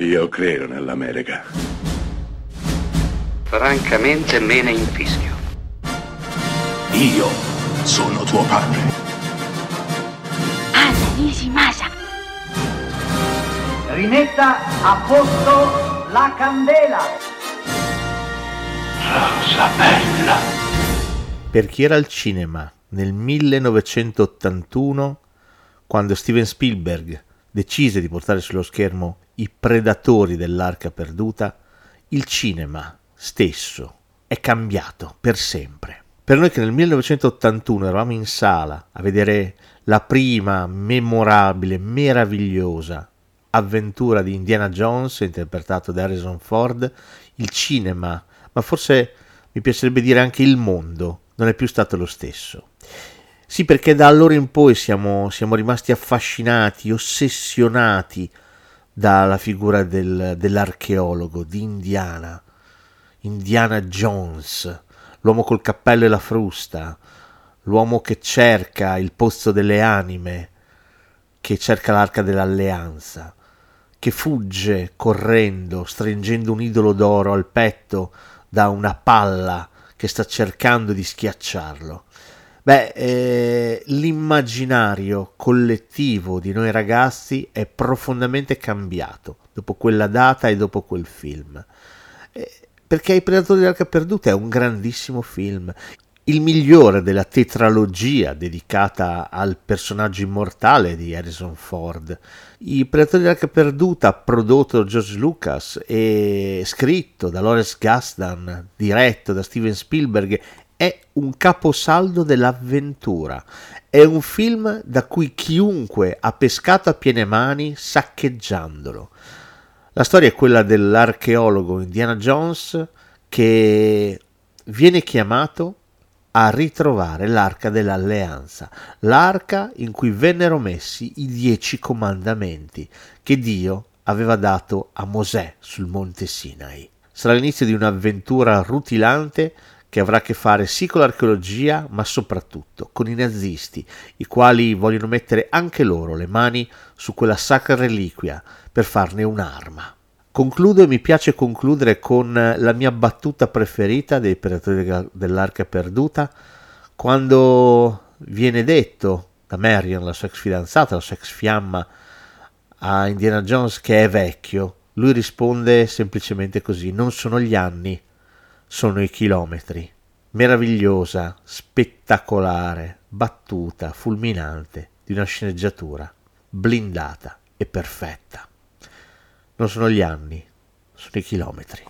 Io credo nell'America. Francamente me ne infischio. Io sono tuo padre. Anna Nishimasa. Rimetta a posto la candela. Rosa bella. Per chi era al cinema nel 1981, quando Steven Spielberg decise di portare sullo schermo i predatori dell'arca perduta, il cinema stesso è cambiato per sempre. Per noi che nel 1981 eravamo in sala a vedere la prima memorabile, meravigliosa avventura di Indiana Jones interpretato da Harrison Ford, il cinema, ma forse mi piacerebbe dire anche il mondo, non è più stato lo stesso. Sì, perché da allora in poi siamo, siamo rimasti affascinati, ossessionati dalla figura del, dell'archeologo, di Indiana, Indiana Jones, l'uomo col cappello e la frusta, l'uomo che cerca il pozzo delle anime, che cerca l'arca dell'alleanza, che fugge correndo, stringendo un idolo d'oro al petto da una palla che sta cercando di schiacciarlo. Beh, eh, l'immaginario collettivo di noi ragazzi è profondamente cambiato dopo quella data e dopo quel film. Eh, perché I Predatori dell'Arca Perduta è un grandissimo film, il migliore della tetralogia dedicata al personaggio immortale di Harrison Ford. I Predatori dell'Arca Perduta, prodotto da George Lucas e scritto da Lawrence Gasdan, diretto da Steven Spielberg è un caposaldo dell'avventura. È un film da cui chiunque ha pescato a piene mani saccheggiandolo. La storia è quella dell'archeologo Indiana Jones che viene chiamato a ritrovare l'arca dell'alleanza, l'arca in cui vennero messi i dieci comandamenti che Dio aveva dato a Mosè sul monte Sinai. Sarà l'inizio di un'avventura rutilante che avrà a che fare sì con l'archeologia, ma soprattutto con i nazisti, i quali vogliono mettere anche loro le mani su quella sacra reliquia per farne un'arma. Concludo e mi piace concludere con la mia battuta preferita dei Predatori dell'Arca Perduta, quando viene detto da Marion, la sua ex fidanzata, la sua ex fiamma, a Indiana Jones che è vecchio, lui risponde semplicemente così, non sono gli anni, sono i chilometri. Meravigliosa, spettacolare, battuta, fulminante di una sceneggiatura, blindata e perfetta. Non sono gli anni, sono i chilometri.